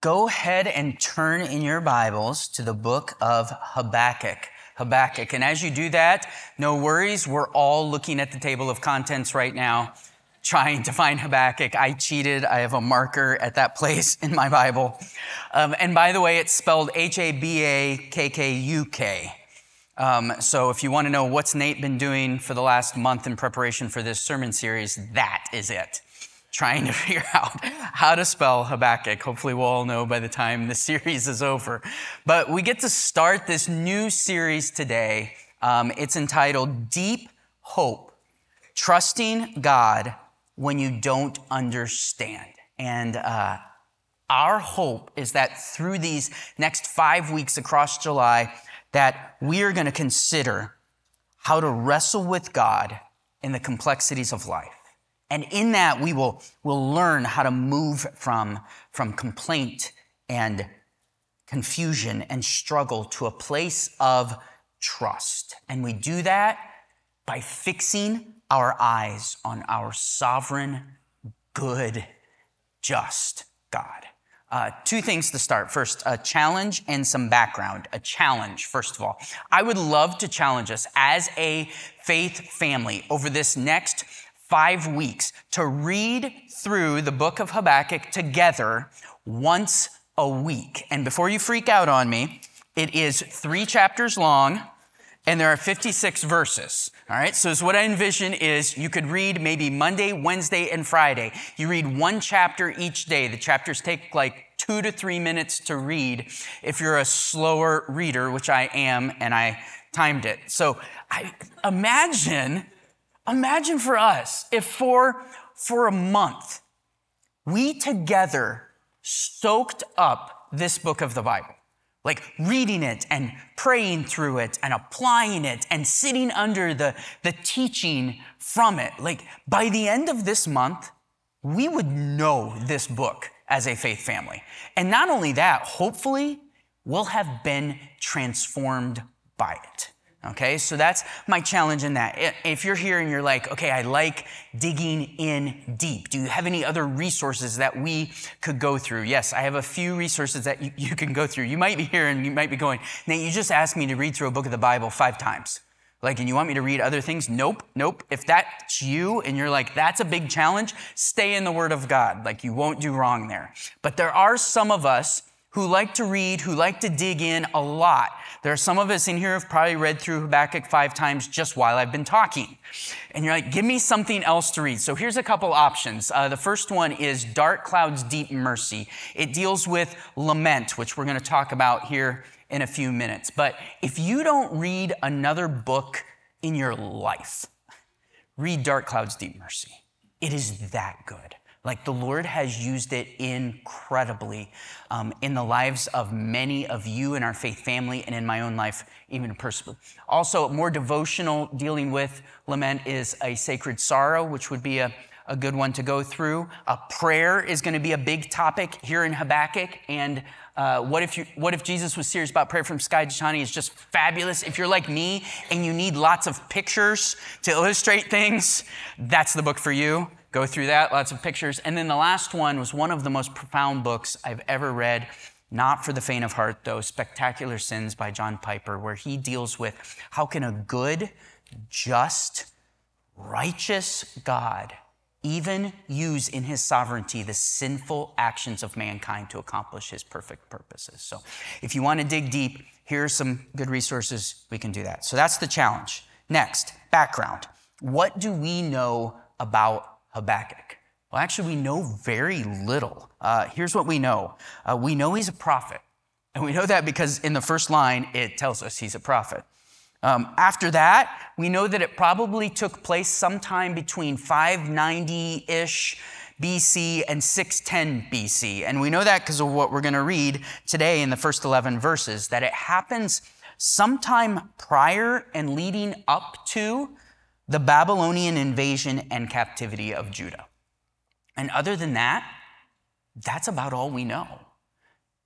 go ahead and turn in your Bibles to the book of Habakkuk. Habakkuk. And as you do that, no worries. We're all looking at the table of contents right now, trying to find Habakkuk. I cheated. I have a marker at that place in my Bible. Um, and by the way, it's spelled H A B A K K U K. Um, so if you want to know what's Nate been doing for the last month in preparation for this sermon series, that is it trying to figure out how to spell Habakkuk. Hopefully, we'll all know by the time the series is over. But we get to start this new series today. Um, it's entitled Deep Hope Trusting God When You Don't Understand. And uh, our hope is that through these next five weeks across July, that we are going to consider how to wrestle with God in the complexities of life and in that, we will, will learn how to move from, from complaint and confusion and struggle to a place of trust. And we do that by fixing our eyes on our sovereign, good, just God. Uh, two things to start. First, a challenge and some background. A challenge, first of all. I would love to challenge us as a faith family over this next five weeks to read through the book of Habakkuk together once a week. And before you freak out on me, it is three chapters long and there are 56 verses. All right. So, what I envision is you could read maybe Monday, Wednesday, and Friday. You read one chapter each day. The chapters take like two to three minutes to read if you're a slower reader, which I am, and I timed it. So, I imagine Imagine for us if for, for a month we together soaked up this book of the Bible, like reading it and praying through it and applying it and sitting under the, the teaching from it. Like by the end of this month, we would know this book as a faith family. And not only that, hopefully, we'll have been transformed by it. Okay, so that's my challenge in that. If you're here and you're like, okay, I like digging in deep, do you have any other resources that we could go through? Yes, I have a few resources that you, you can go through. You might be here and you might be going, Nate, you just asked me to read through a book of the Bible five times. Like, and you want me to read other things? Nope, nope. If that's you and you're like, that's a big challenge, stay in the Word of God. Like, you won't do wrong there. But there are some of us who like to read, who like to dig in a lot. There are some of us in here who've probably read through Habakkuk five times just while I've been talking. And you're like, give me something else to read. So here's a couple options. Uh, the first one is Dark Clouds, Deep Mercy. It deals with lament, which we're going to talk about here in a few minutes. But if you don't read another book in your life, read Dark Clouds, Deep Mercy. It is that good. Like the Lord has used it incredibly um, in the lives of many of you in our faith family and in my own life, even personally. Also, more devotional dealing with lament is a sacred sorrow, which would be a, a good one to go through. A prayer is going to be a big topic here in Habakkuk. And uh, what, if you, what if Jesus was serious about prayer from Skye Jethani is just fabulous. If you're like me and you need lots of pictures to illustrate things, that's the book for you go through that, lots of pictures. And then the last one was one of the most profound books I've ever read. Not for the faint of heart, though, Spectacular Sins by John Piper, where he deals with how can a good, just, righteous God even use in his sovereignty the sinful actions of mankind to accomplish his perfect purposes. So if you want to dig deep, here are some good resources. We can do that. So that's the challenge. Next, background. What do we know about Habakkuk? Well, actually, we know very little. Uh, here's what we know uh, we know he's a prophet. And we know that because in the first line, it tells us he's a prophet. Um, after that, we know that it probably took place sometime between 590 ish BC and 610 BC. And we know that because of what we're going to read today in the first 11 verses, that it happens sometime prior and leading up to the Babylonian invasion and captivity of Judah. And other than that, that's about all we know.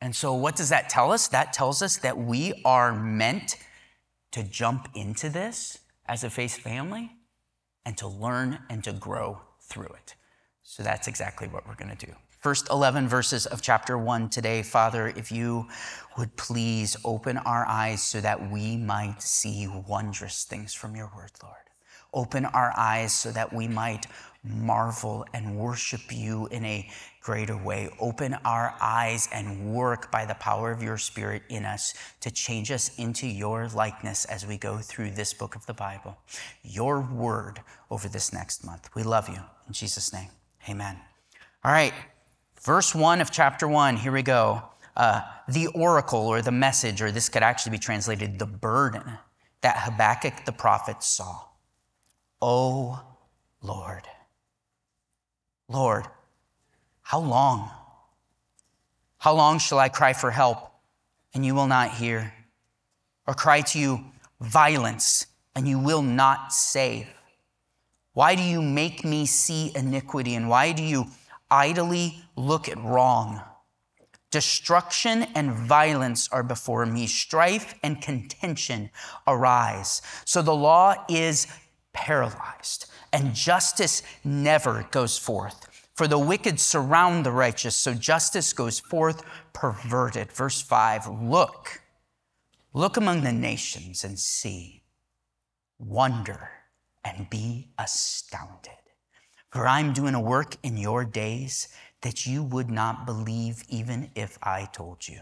And so, what does that tell us? That tells us that we are meant to jump into this as a faith family and to learn and to grow through it. So, that's exactly what we're going to do. first 11 verses of chapter 1 today. Father, if you would please open our eyes so that we might see wondrous things from your word, Lord. Open our eyes so that we might marvel and worship you in a greater way. Open our eyes and work by the power of your Spirit in us to change us into your likeness as we go through this book of the Bible. Your word over this next month. We love you. In Jesus' name, amen. All right, verse 1 of chapter 1, here we go. Uh, the oracle or the message, or this could actually be translated the burden that Habakkuk the prophet saw. Oh Lord. Lord, how long? How long shall I cry for help and you will not hear? Or cry to you violence and you will not save? Why do you make me see iniquity and why do you idly look at wrong? Destruction and violence are before me. Strife and contention arise. So the law is paralyzed and justice never goes forth. For the wicked surround the righteous, so justice goes forth perverted. Verse 5 Look, look among the nations and see, wonder and be astounded. For I'm doing a work in your days that you would not believe even if I told you.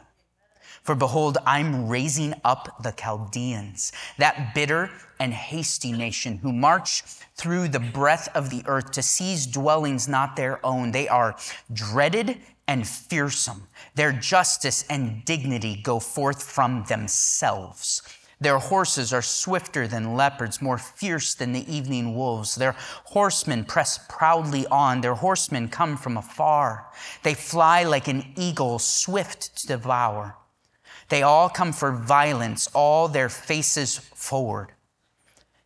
For behold, I'm raising up the Chaldeans, that bitter and hasty nation who march through the breadth of the earth to seize dwellings not their own. They are dreaded and fearsome. Their justice and dignity go forth from themselves. Their horses are swifter than leopards, more fierce than the evening wolves. Their horsemen press proudly on. Their horsemen come from afar. They fly like an eagle, swift to devour. They all come for violence, all their faces forward.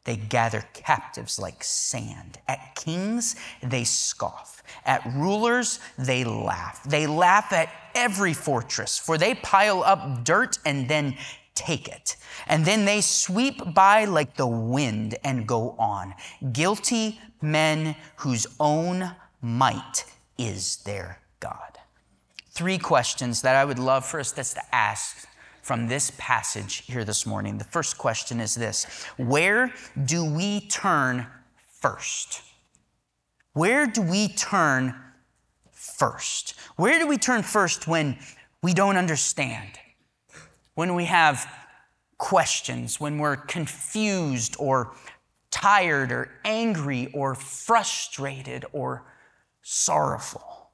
They gather captives like sand. At kings, they scoff. At rulers, they laugh. They laugh at every fortress, for they pile up dirt and then take it. And then they sweep by like the wind and go on. Guilty men whose own might is their God. Three questions that I would love for us to ask from this passage here this morning. The first question is this Where do we turn first? Where do we turn first? Where do we turn first when we don't understand? When we have questions, when we're confused or tired or angry or frustrated or sorrowful?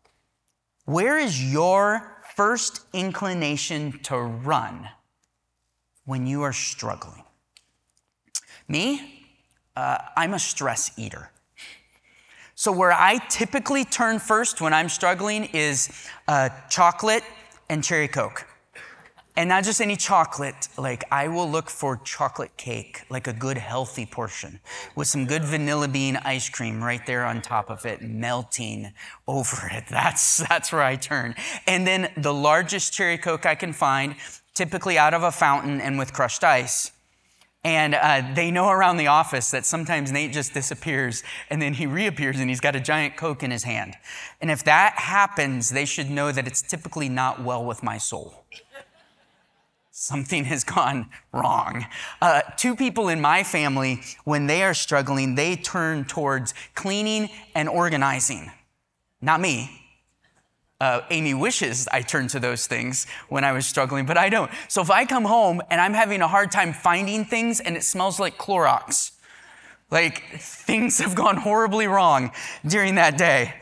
Where is your first inclination to run when you are struggling? Me, uh, I'm a stress eater. So, where I typically turn first when I'm struggling is uh, chocolate and cherry Coke. And not just any chocolate, like I will look for chocolate cake, like a good healthy portion with some good vanilla bean ice cream right there on top of it, melting over it. That's, that's where I turn. And then the largest cherry Coke I can find, typically out of a fountain and with crushed ice. And uh, they know around the office that sometimes Nate just disappears and then he reappears and he's got a giant Coke in his hand. And if that happens, they should know that it's typically not well with my soul something has gone wrong. Uh, two people in my family, when they are struggling, they turn towards cleaning and organizing. Not me. Uh, Amy wishes I turned to those things when I was struggling, but I don't. So if I come home and I'm having a hard time finding things and it smells like Clorox, like things have gone horribly wrong during that day,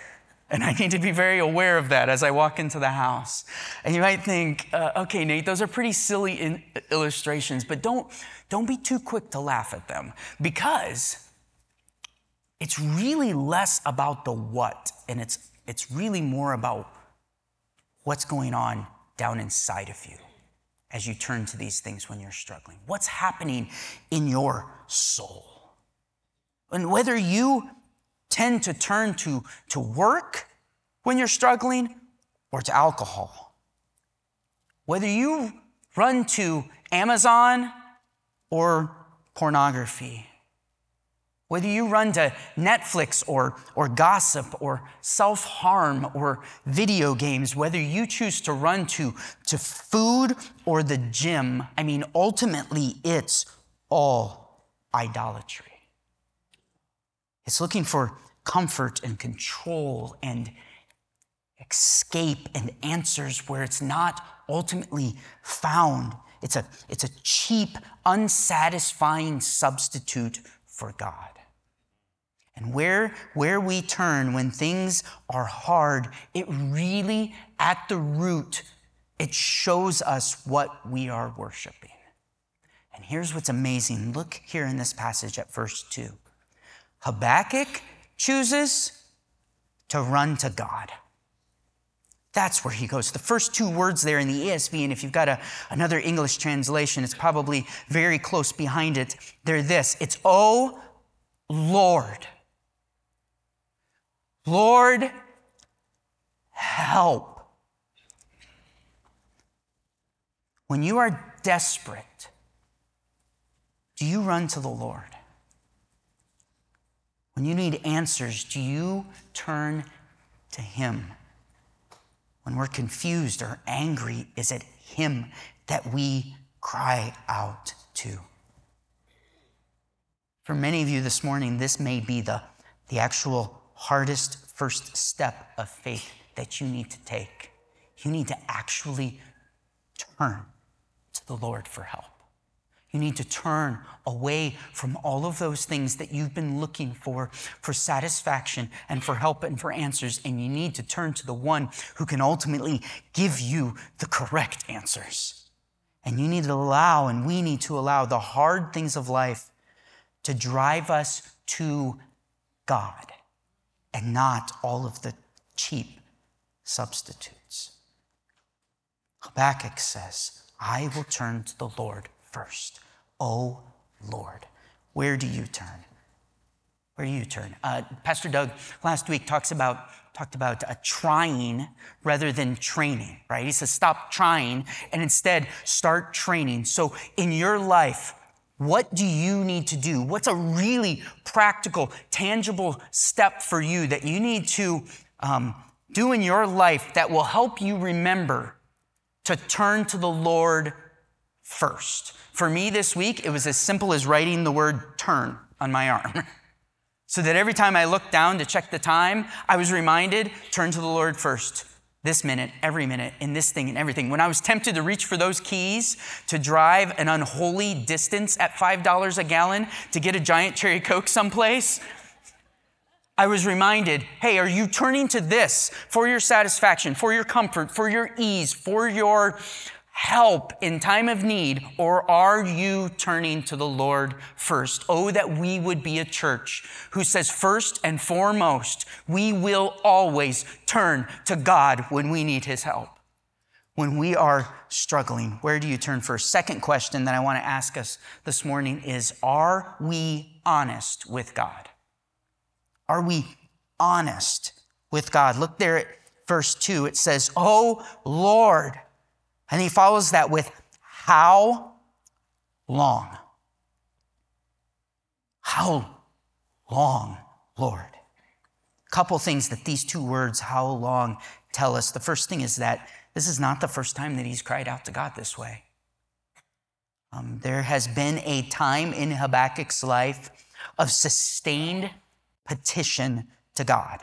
and I need to be very aware of that as I walk into the house. And you might think, uh, okay, Nate, those are pretty silly in- illustrations, but don't, don't be too quick to laugh at them because it's really less about the what and it's, it's really more about what's going on down inside of you as you turn to these things when you're struggling. What's happening in your soul? And whether you tend to turn to, to work when you're struggling or to alcohol. Whether you run to Amazon or pornography, Whether you run to Netflix or, or gossip or self harm or video games, whether you choose to run to, to food or the gym, I mean, ultimately, it's all idolatry. It's looking for comfort and control and escape and answers where it's not ultimately found. It's a, it's a cheap, unsatisfying substitute for God. And where, where we turn when things are hard, it really, at the root, it shows us what we are worshiping. And here's what's amazing. Look here in this passage at verse 2. Habakkuk chooses to run to God. That's where he goes. The first two words there in the ESV, and if you've got a, another English translation, it's probably very close behind it. They're this it's, Oh Lord. Lord, help. When you are desperate, do you run to the Lord? When you need answers, do you turn to Him? When we're confused or angry, is it Him that we cry out to? For many of you this morning, this may be the, the actual hardest first step of faith that you need to take. You need to actually turn to the Lord for help. You need to turn away from all of those things that you've been looking for, for satisfaction and for help and for answers. And you need to turn to the one who can ultimately give you the correct answers. And you need to allow, and we need to allow the hard things of life to drive us to God and not all of the cheap substitutes. Habakkuk says, I will turn to the Lord first. Oh Lord, where do you turn? Where do you turn? Uh, Pastor Doug last week talks about talked about uh, trying rather than training, right? He says stop trying and instead start training. So in your life, what do you need to do? What's a really practical, tangible step for you that you need to um, do in your life that will help you remember to turn to the Lord first? For me this week, it was as simple as writing the word turn on my arm. so that every time I looked down to check the time, I was reminded turn to the Lord first this minute, every minute, in this thing and everything. When I was tempted to reach for those keys to drive an unholy distance at $5 a gallon to get a giant cherry Coke someplace, I was reminded hey, are you turning to this for your satisfaction, for your comfort, for your ease, for your help in time of need, or are you turning to the Lord first? Oh, that we would be a church who says, first and foremost, we will always turn to God when we need His help. When we are struggling, where do you turn first? Second question that I want to ask us this morning is Are we honest with God? Are we honest with God? Look there at verse 2. It says, Oh Lord, and he follows that with, How long? How long, Lord? A couple things that these two words, how long, tell us. The first thing is that this is not the first time that he's cried out to God this way. Um, there has been a time in Habakkuk's life of sustained petition to God.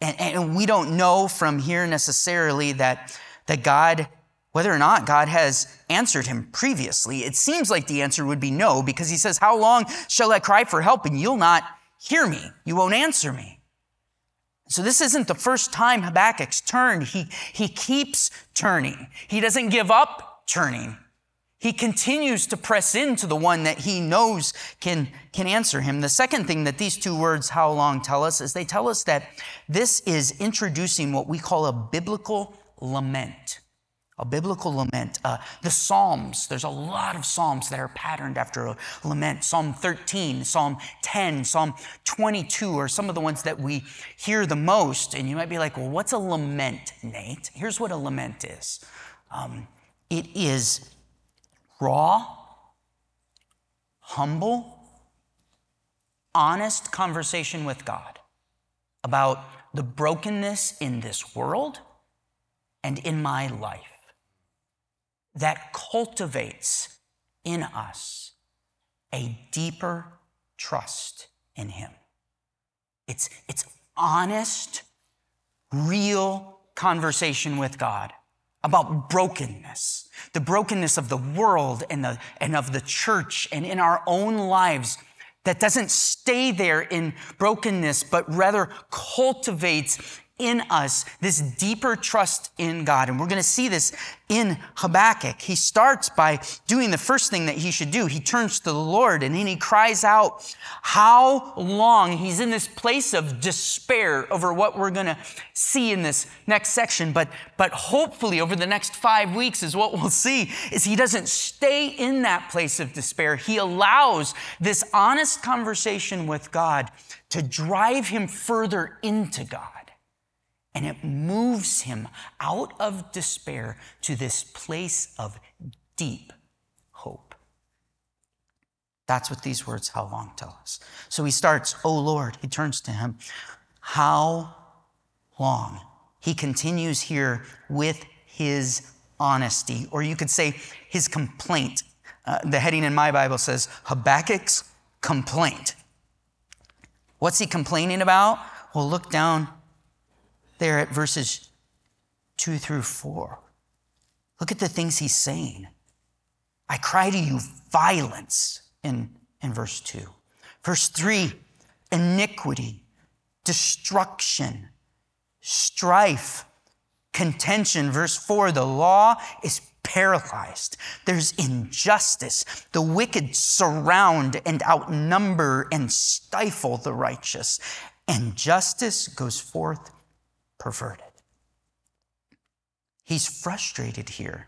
And, and we don't know from here necessarily that, that God whether or not God has answered him previously. It seems like the answer would be no, because he says, How long shall I cry for help and you'll not hear me? You won't answer me. So this isn't the first time Habakkuk's turned. He, he keeps turning. He doesn't give up turning. He continues to press into the one that he knows can, can answer him. The second thing that these two words, how long, tell us is they tell us that this is introducing what we call a biblical lament a biblical lament. Uh, the Psalms, there's a lot of Psalms that are patterned after a lament. Psalm 13, Psalm 10, Psalm 22 are some of the ones that we hear the most. And you might be like, well, what's a lament, Nate? Here's what a lament is um, it is raw, humble, honest conversation with God about the brokenness in this world and in my life that cultivates in us a deeper trust in Him. It's, it's honest, real conversation with God about brokenness, the brokenness of the world and, the, and of the church and in our own lives that doesn't stay there in brokenness, but rather cultivates in us this deeper trust in God. And we're going to see this in Habakkuk. He starts by doing the first thing that he should do. He turns to the Lord and then he cries out how long he's in this place of despair over what we're going to see in this next section. But, but hopefully over the next five weeks is what we'll see is he doesn't stay in that place of despair. He allows this honest conversation with God to drive him further into God. And it moves him out of despair to this place of deep hope. That's what these words, how long, tell us. So he starts, Oh Lord, he turns to him, How long? He continues here with his honesty, or you could say his complaint. Uh, the heading in my Bible says Habakkuk's complaint. What's he complaining about? Well, look down there at verses two through four. Look at the things he's saying. I cry to you violence in, in verse two. Verse three, iniquity, destruction, strife, contention. Verse four, the law is paralyzed. There's injustice. The wicked surround and outnumber and stifle the righteous. And justice goes forth perverted. He's frustrated here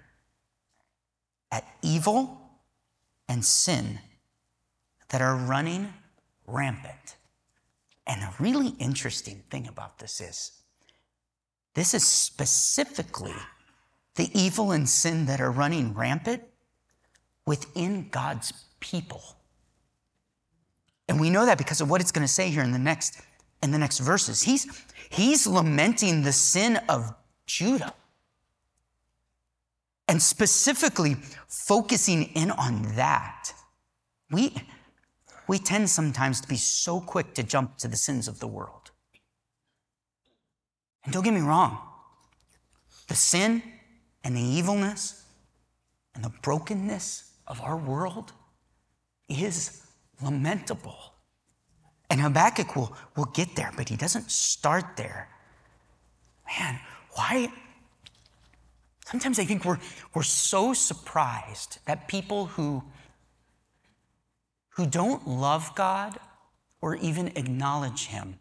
at evil and sin that are running rampant. And a really interesting thing about this is this is specifically the evil and sin that are running rampant within God's people. And we know that because of what it's going to say here in the next in the next verses. He's he's lamenting the sin of Judah. And specifically focusing in on that. We we tend sometimes to be so quick to jump to the sins of the world. And don't get me wrong, the sin and the evilness and the brokenness of our world is lamentable. And Habakkuk will, will get there, but he doesn't start there. Man, why? Sometimes I think we're, we're so surprised that people who who don't love God or even acknowledge Him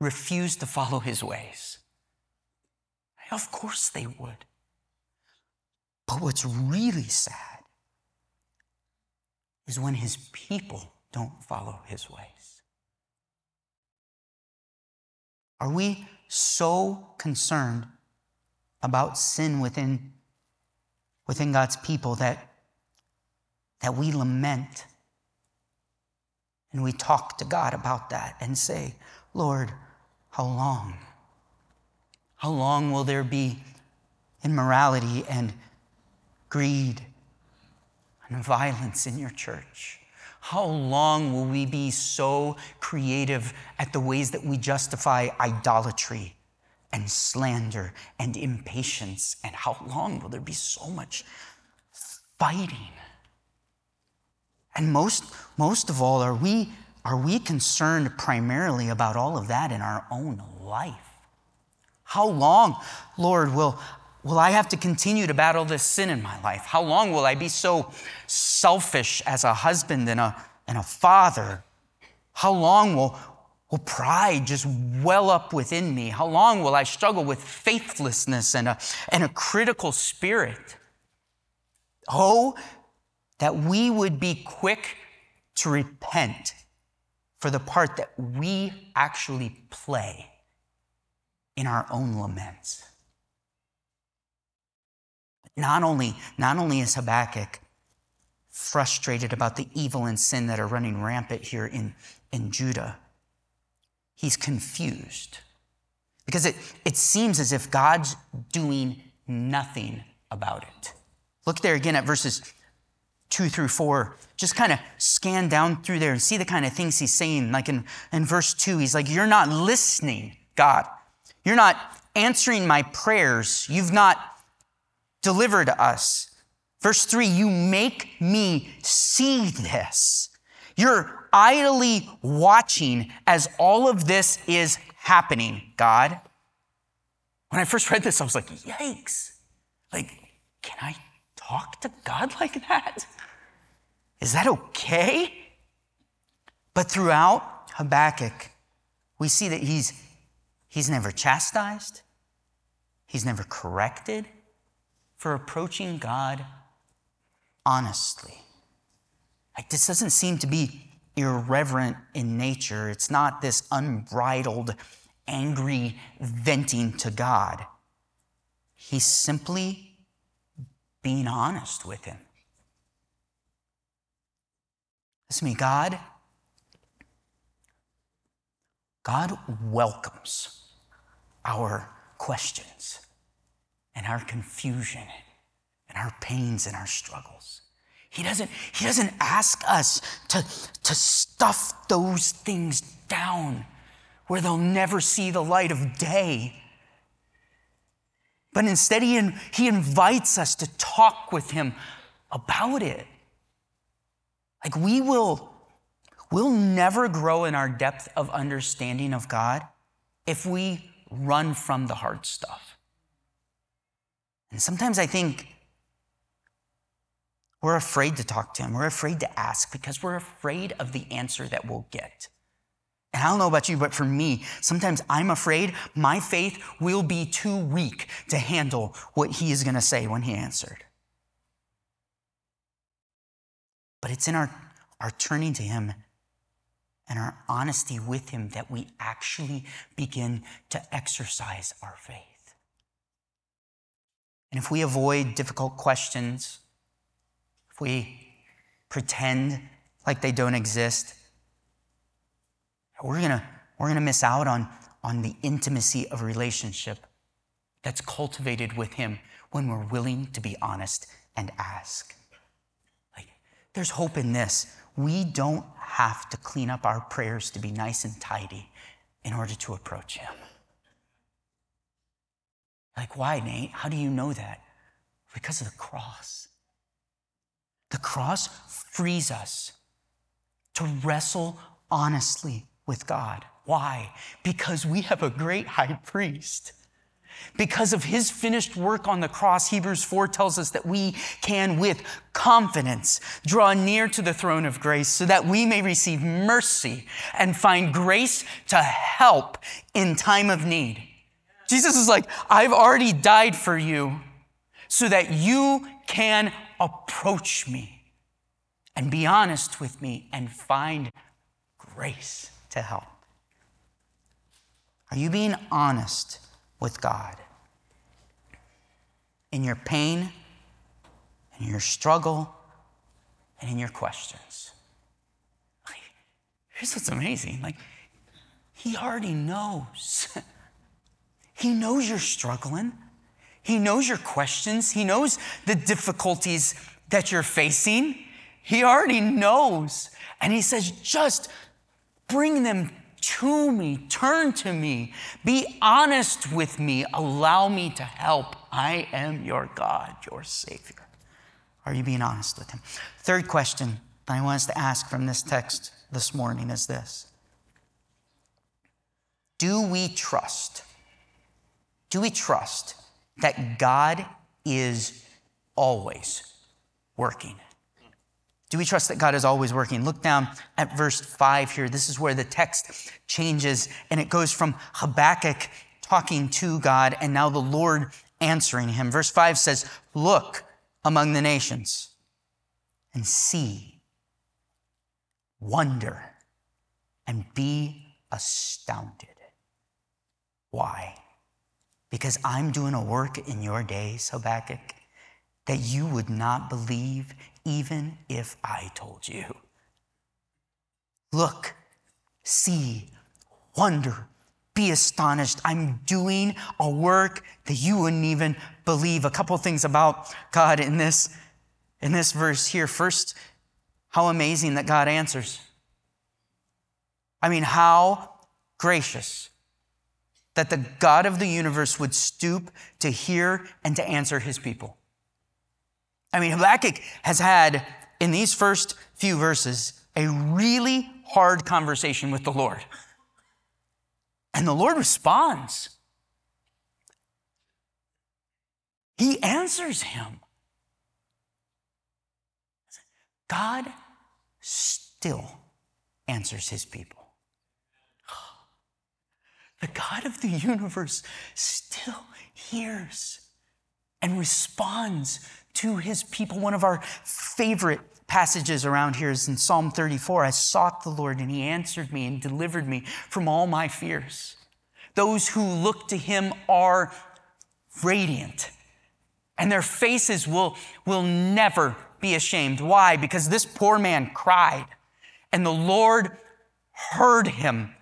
refuse to follow His ways. Of course they would. But what's really sad is when His people don't follow His ways. Are we so concerned about sin within, within God's people that that we lament and we talk to God about that and say, Lord, how long? How long will there be immorality and greed and violence in your church? How long will we be so creative at the ways that we justify idolatry and slander and impatience? And how long will there be so much fighting? And most, most of all, are we, are we concerned primarily about all of that in our own life? How long, Lord, will, will I have to continue to battle this sin in my life? How long will I be so selfish as a husband and a, and a father? How long will, will pride just well up within me? How long will I struggle with faithlessness and a, and a critical spirit? Oh, that we would be quick to repent for the part that we actually play in our own laments. Not only, not only is Habakkuk frustrated about the evil and sin that are running rampant here in, in Judah. He's confused because it, it seems as if God's doing nothing about it. Look there again at verses two through four. Just kind of scan down through there and see the kind of things he's saying. Like in, in verse two, he's like, You're not listening, God. You're not answering my prayers. You've not delivered us. Verse three, you make me see this. You're idly watching as all of this is happening, God. When I first read this, I was like, yikes. Like, can I talk to God like that? Is that okay? But throughout Habakkuk, we see that he's, he's never chastised, he's never corrected for approaching God honestly. Like, this doesn't seem to be irreverent in nature. It's not this unbridled, angry venting to God. He's simply being honest with Him. Listen to me, God. God welcomes our questions and our confusion and our pains and our struggles. He doesn't, he doesn't ask us to, to stuff those things down where they'll never see the light of day. But instead, he, he invites us to talk with him about it. Like we will, we'll never grow in our depth of understanding of God if we run from the hard stuff. And sometimes I think we're afraid to talk to him. We're afraid to ask because we're afraid of the answer that we'll get. And I don't know about you, but for me, sometimes I'm afraid my faith will be too weak to handle what he is going to say when he answered. But it's in our, our turning to him and our honesty with him that we actually begin to exercise our faith. And if we avoid difficult questions, if we pretend like they don't exist, we're gonna, we're gonna miss out on, on the intimacy of relationship that's cultivated with Him when we're willing to be honest and ask. Like, there's hope in this. We don't have to clean up our prayers to be nice and tidy in order to approach Him. Like, why, Nate? How do you know that? Because of the cross. The cross frees us to wrestle honestly with God. Why? Because we have a great high priest. Because of his finished work on the cross, Hebrews 4 tells us that we can, with confidence, draw near to the throne of grace so that we may receive mercy and find grace to help in time of need. Jesus is like, I've already died for you so that you can approach me and be honest with me and find grace to help? Are you being honest with God in your pain, in your struggle, and in your questions? Like, here's what's amazing. Like, he already knows. he knows you're struggling. He knows your questions. He knows the difficulties that you're facing. He already knows. And he says, just bring them to me, turn to me, be honest with me, allow me to help. I am your God, your Savior. Are you being honest with him? Third question that I want us to ask from this text this morning is this Do we trust? Do we trust that God is always working. Do we trust that God is always working? Look down at verse 5 here. This is where the text changes and it goes from Habakkuk talking to God and now the Lord answering him. Verse 5 says, Look among the nations and see, wonder, and be astounded. Why? Because I'm doing a work in your days, Habakkuk, that you would not believe even if I told you. Look, see, wonder, be astonished. I'm doing a work that you wouldn't even believe. A couple things about God in this, in this verse here. First, how amazing that God answers. I mean, how gracious that the God of the universe would stoop to hear and to answer his people. I mean, Habakkuk has had, in these first few verses, a really hard conversation with the Lord. And the Lord responds. He answers him. God still answers his people. The God of the universe still hears and responds to his people. One of our favorite passages around here is in Psalm 34. I sought the Lord and he answered me and delivered me from all my fears. Those who look to him are radiant and their faces will, will never be ashamed. Why? Because this poor man cried and the Lord heard him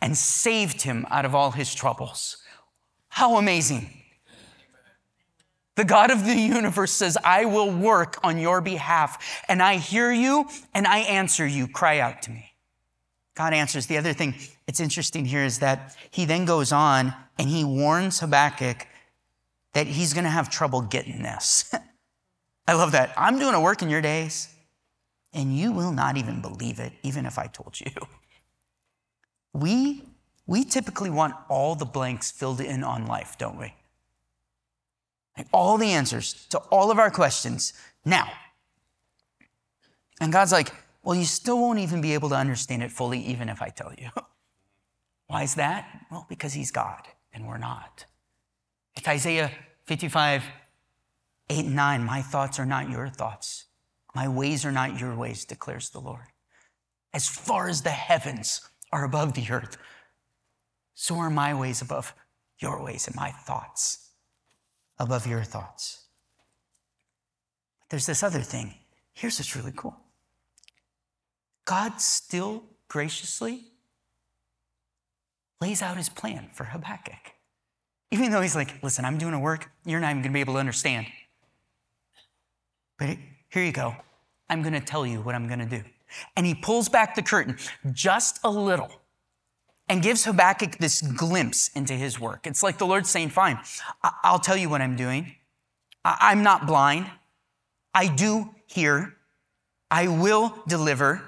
and saved him out of all his troubles. How amazing! The God of the universe says, I will work on your behalf, and I hear you and I answer you. Cry out to me. God answers. The other thing it's interesting here is that he then goes on and he warns Habakkuk that he's going to have trouble getting this. I love that. I'm doing a work in your days, and you will not even believe it, even if I told you. We, we typically want all the blanks filled in on life, don't we? Like all the answers to all of our questions now. And God's like, well, you still won't even be able to understand it fully, even if I tell you. Why is that? Well, because He's God and we're not. It's Isaiah 55, 8 and 9. My thoughts are not your thoughts. My ways are not your ways, declares the Lord. As far as the heavens are above the earth, so are my ways above your ways and my thoughts above your thoughts. But there's this other thing. Here's what's really cool God still graciously lays out his plan for Habakkuk. Even though he's like, listen, I'm doing a work you're not even going to be able to understand. But here you go. I'm going to tell you what I'm going to do. And he pulls back the curtain just a little and gives Habakkuk this glimpse into his work. It's like the Lord saying, Fine, I'll tell you what I'm doing. I'm not blind. I do hear. I will deliver.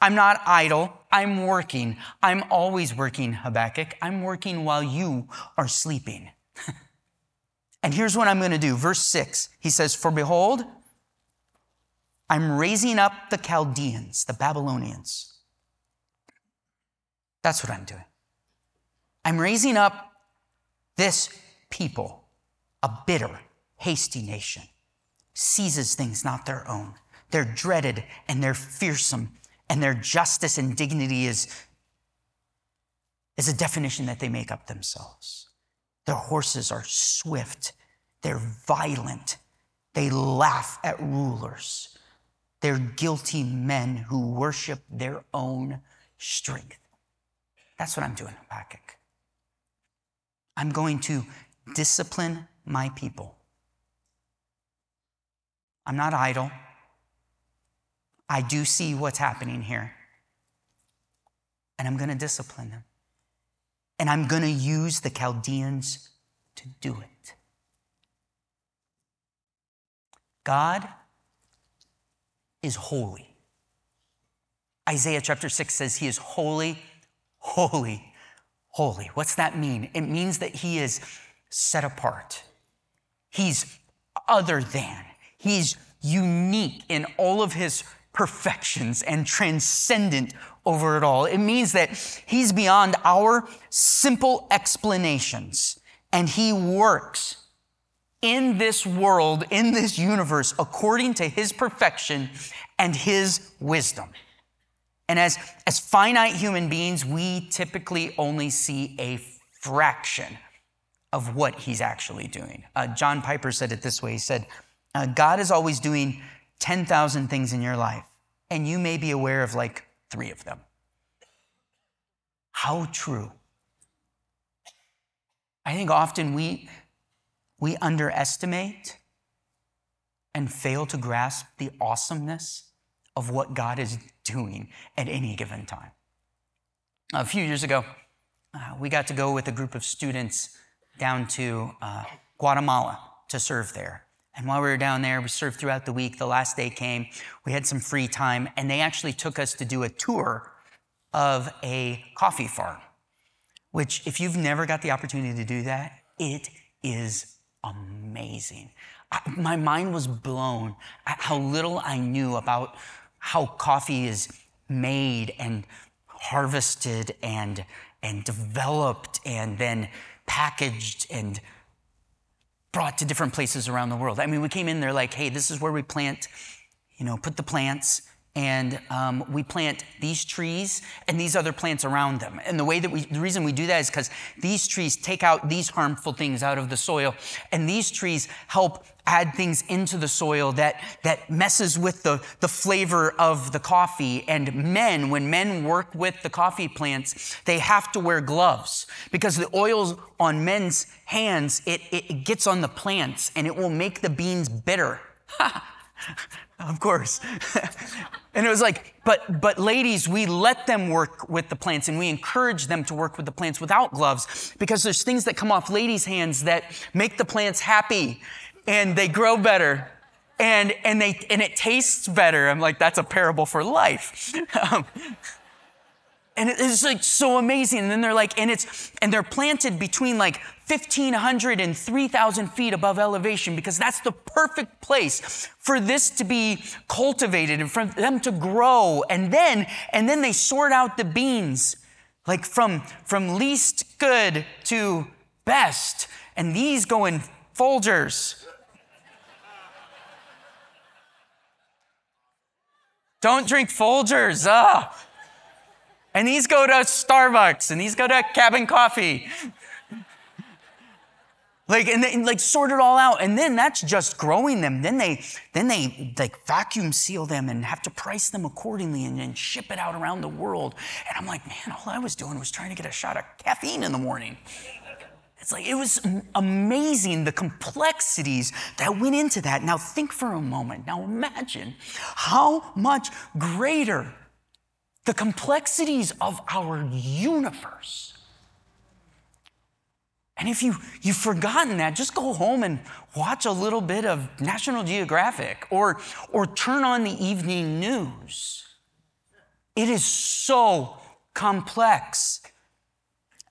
I'm not idle. I'm working. I'm always working, Habakkuk. I'm working while you are sleeping. and here's what I'm going to do. Verse 6, he says, For behold, I'm raising up the Chaldeans, the Babylonians that's what I'm doing. I'm raising up this people, a bitter, hasty nation, seizes things not their own. They're dreaded and they're fearsome, and their justice and dignity is, is a definition that they make up themselves. Their horses are swift, they're violent, they laugh at rulers. They're guilty men who worship their own strength. That's what I'm doing, Habakkuk. I'm going to discipline my people. I'm not idle. I do see what's happening here. And I'm going to discipline them. And I'm going to use the Chaldeans to do it. God is holy. Isaiah chapter 6 says he is holy holy, holy. What's that mean? It means that he is set apart. He's other than. He's unique in all of his perfections and transcendent over it all. It means that he's beyond our simple explanations and he works in this world, in this universe, according to his perfection and his wisdom. And as, as finite human beings, we typically only see a fraction of what he's actually doing. Uh, John Piper said it this way He said, uh, God is always doing 10,000 things in your life, and you may be aware of like three of them. How true. I think often we, we underestimate and fail to grasp the awesomeness of what God is doing at any given time. A few years ago, uh, we got to go with a group of students down to uh, Guatemala to serve there. And while we were down there, we served throughout the week. The last day came, we had some free time, and they actually took us to do a tour of a coffee farm, which, if you've never got the opportunity to do that, it is amazing. I, my mind was blown at how little I knew about how coffee is made and harvested and, and developed and then packaged and brought to different places around the world. I mean, we came in there like, hey, this is where we plant, you know, put the plants, and um, we plant these trees and these other plants around them. And the way that we, the reason we do that is because these trees take out these harmful things out of the soil, and these trees help add things into the soil that, that messes with the, the flavor of the coffee. And men, when men work with the coffee plants, they have to wear gloves because the oils on men's hands, it, it gets on the plants and it will make the beans bitter. Of course. and it was like, but but ladies, we let them work with the plants and we encourage them to work with the plants without gloves because there's things that come off ladies' hands that make the plants happy and they grow better. And and they and it tastes better. I'm like, that's a parable for life. um, and it's like so amazing. And then they're like, and it's, and they're planted between like 1,500 and 3,000 feet above elevation because that's the perfect place for this to be cultivated and for them to grow. And then, and then they sort out the beans like from, from least good to best. And these go in Folgers. Don't drink Folgers. Ah. And these go to Starbucks and these go to Cabin Coffee. Like and they like sort it all out, and then that's just growing them. Then they then they like vacuum seal them and have to price them accordingly and then ship it out around the world. And I'm like, man, all I was doing was trying to get a shot of caffeine in the morning. It's like it was amazing the complexities that went into that. Now think for a moment. Now imagine how much greater the complexities of our universe. And if you, you've forgotten that, just go home and watch a little bit of National Geographic or, or turn on the evening news. It is so complex.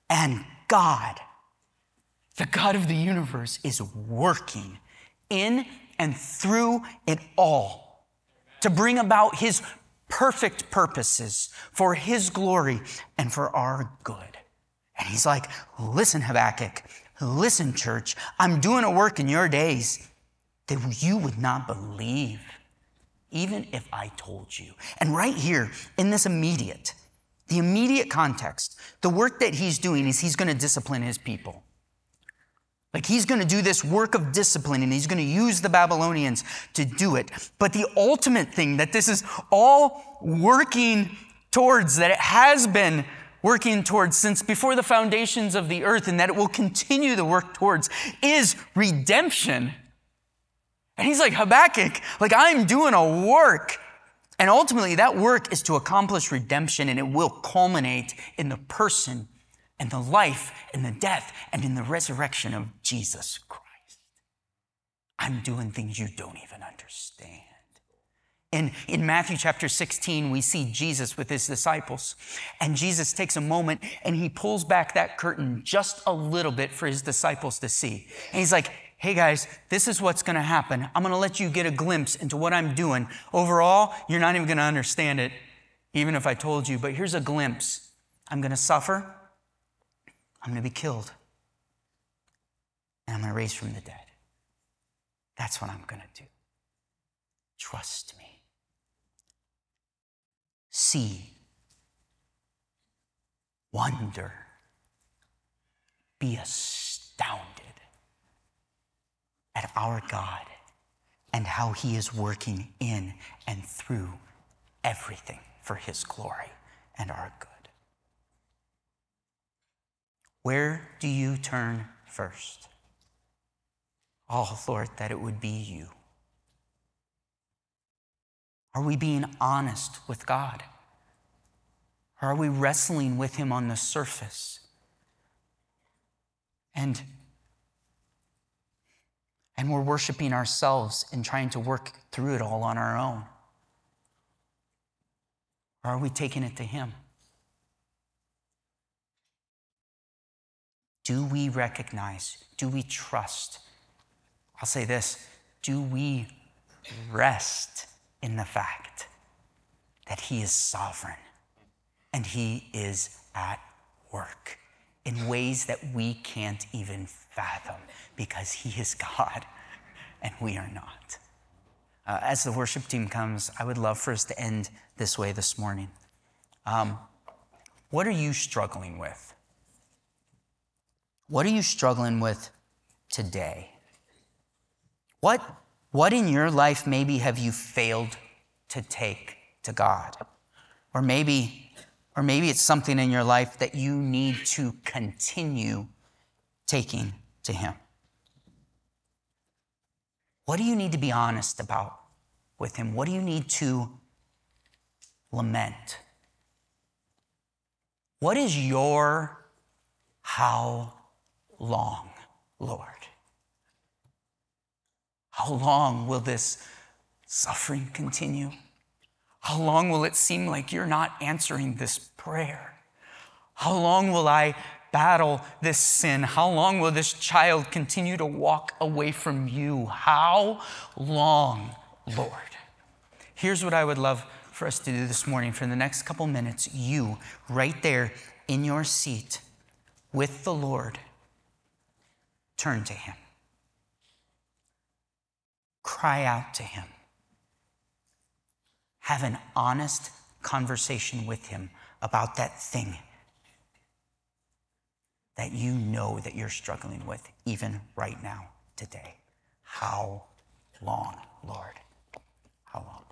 And God, the God of the universe, is working in and through it all to bring about his perfect purposes for his glory and for our good. And he's like, listen, Habakkuk, listen, church, I'm doing a work in your days that you would not believe, even if I told you. And right here, in this immediate, the immediate context, the work that he's doing is he's going to discipline his people. Like he's going to do this work of discipline and he's going to use the Babylonians to do it. But the ultimate thing that this is all working towards, that it has been working towards since before the foundations of the earth and that it will continue to work towards is redemption. And he's like, Habakkuk, like I'm doing a work. And ultimately, that work is to accomplish redemption and it will culminate in the person and the life and the death and in the resurrection of Jesus Christ. I'm doing things you don't even understand. In, in Matthew chapter 16, we see Jesus with his disciples. And Jesus takes a moment and he pulls back that curtain just a little bit for his disciples to see. And he's like, hey guys, this is what's going to happen. I'm going to let you get a glimpse into what I'm doing. Overall, you're not even going to understand it, even if I told you. But here's a glimpse I'm going to suffer. I'm going to be killed. And I'm going to raise from the dead. That's what I'm going to do. Trust me. See. Wonder. Be astounded at our God and how he is working in and through everything for his glory and our good. Where do you turn first? Oh, Lord, that it would be you. Are we being honest with God? Or are we wrestling with Him on the surface? And, and we're worshiping ourselves and trying to work through it all on our own. Or are we taking it to Him? Do we recognize? Do we trust? I'll say this do we rest in the fact that He is sovereign and He is at work in ways that we can't even fathom because He is God and we are not? Uh, as the worship team comes, I would love for us to end this way this morning. Um, what are you struggling with? What are you struggling with today? What, what in your life maybe have you failed to take to God? Or maybe, or maybe it's something in your life that you need to continue taking to Him. What do you need to be honest about with Him? What do you need to lament? What is your how long, Lord? How long will this suffering continue? How long will it seem like you're not answering this prayer? How long will I battle this sin? How long will this child continue to walk away from you? How long, Lord? Here's what I would love for us to do this morning for the next couple minutes. You, right there in your seat with the Lord, turn to Him. Cry out to Him. Have an honest conversation with Him about that thing that you know that you're struggling with, even right now, today. How long, Lord? How long?